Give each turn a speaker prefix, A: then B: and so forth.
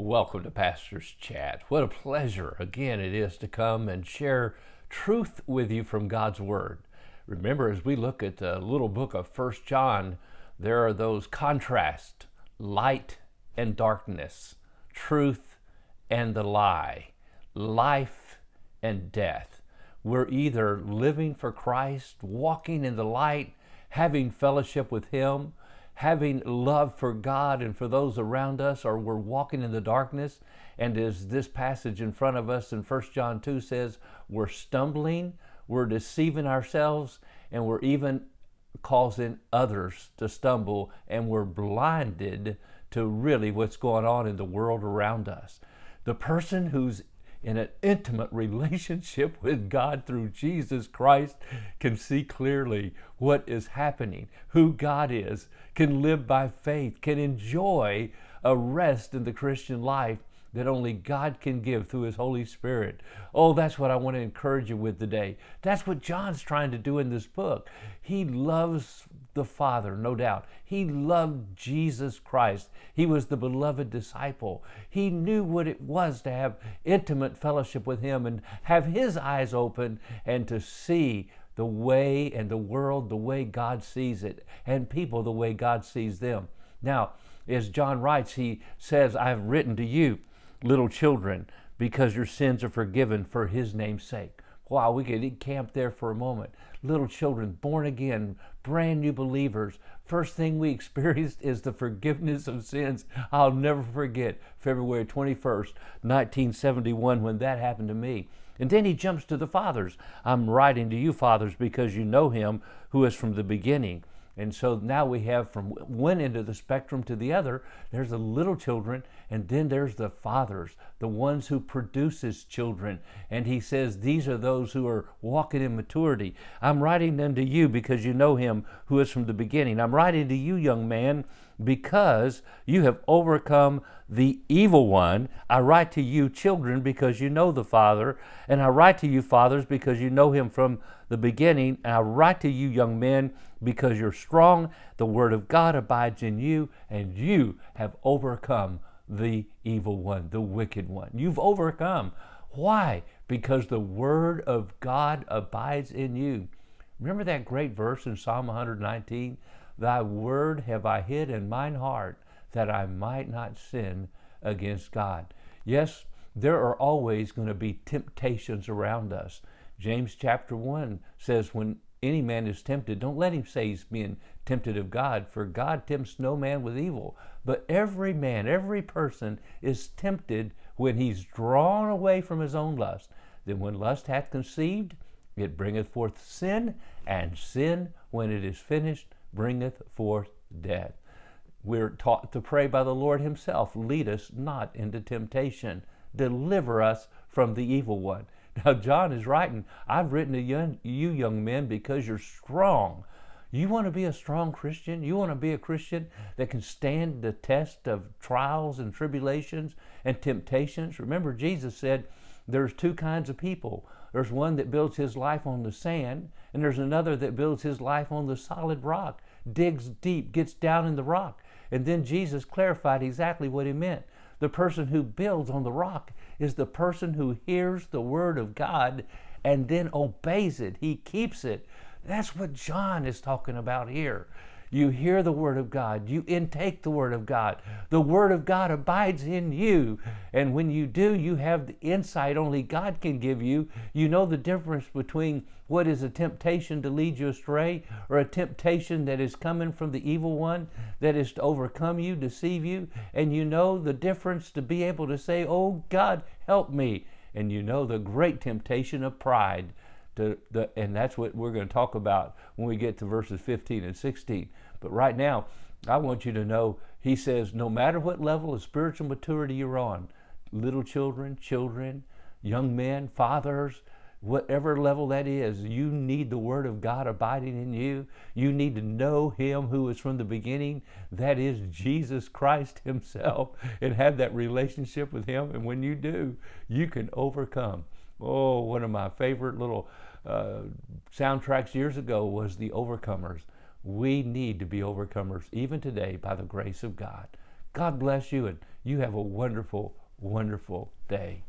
A: Welcome to Pastor's Chat. What a pleasure again it is to come and share truth with you from God's Word. Remember, as we look at the little book of First John, there are those contrasts light and darkness, truth and the lie, life and death. We're either living for Christ, walking in the light, having fellowship with Him, having love for God and for those around us, or we're walking in the darkness. And as this passage in front of us in 1 John 2 says, we're stumbling, we're deceiving ourselves, and we're even causing others to stumble, and we're blinded to really what's going on in the world around us. The person who's in an intimate relationship with God through Jesus Christ can see clearly what is happening, who God is, can live by faith, can enjoy a rest in the Christian life that only God can give through His Holy Spirit. Oh, that's what I want to encourage you with today. That's what John's trying to do in this book. He loves the Father, no doubt. He loved Jesus Christ. He was the beloved disciple. He knew what it was to have intimate fellowship with Him and have His eyes open and to see the way and the world the way God sees it and people the way God sees them. Now, as John writes, he says, I have written to you little children, because your sins are forgiven for his name's sake. Wow, we could camp there for a moment. Little children, born again, brand new believers. First thing we experienced is the forgiveness of sins. I'll never forget February 21st, 1971, when that happened to me. And then he jumps to the fathers. I'm writing to you, fathers, because you know him who is from the beginning. And so now we have from one end of the spectrum to the other, there's the little children, and then there's the fathers, the ones who produces children. And he says, these are those who are walking in maturity. I'm writing them to you because you know him who is from the beginning. I'm writing to you, young man, because you have overcome the evil one. I write to you, children, because you know the Father. And I write to you, fathers, because you know him from the beginning. And I write to you, young men, because you're strong. The word of God abides in you, and you have overcome the evil one, the wicked one. You've overcome. Why? Because the word of God abides in you. Remember that great verse in Psalm 119? Thy word have I hid in mine heart that I might not sin against God. Yes, there are always going to be temptations around us. James chapter 1 says, When any man is tempted, don't let him say he's being tempted of God, for God tempts no man with evil. But every man, every person is tempted when he's drawn away from his own lust. Then when lust hath conceived, it bringeth forth sin, and sin, when it is finished, bringeth forth death. We're taught to pray by the Lord Himself lead us not into temptation, deliver us from the evil one. Now, John is writing, I've written to young, you young men because you're strong. You want to be a strong Christian? You want to be a Christian that can stand the test of trials and tribulations and temptations? Remember, Jesus said there's two kinds of people there's one that builds his life on the sand, and there's another that builds his life on the solid rock, digs deep, gets down in the rock. And then Jesus clarified exactly what he meant. The person who builds on the rock is the person who hears the word of God and then obeys it. He keeps it. That's what John is talking about here. You hear the Word of God. You intake the Word of God. The Word of God abides in you. And when you do, you have the insight only God can give you. You know the difference between what is a temptation to lead you astray or a temptation that is coming from the evil one that is to overcome you, deceive you. And you know the difference to be able to say, Oh, God, help me. And you know the great temptation of pride to the, and that's what we're going to talk about when we get to verses 15 and 16. But right now, I want you to know, he says, no matter what level of spiritual maturity you're on, little children, children, young men, fathers, whatever level that is, you need the Word of God abiding in you. You need to know Him who is from the beginning, that is Jesus Christ Himself, and have that relationship with Him. And when you do, you can overcome. Oh, one of my favorite little uh, soundtracks years ago was The Overcomers. We need to be overcomers even today by the grace of God. God bless you and You have a wonderful, wonderful day.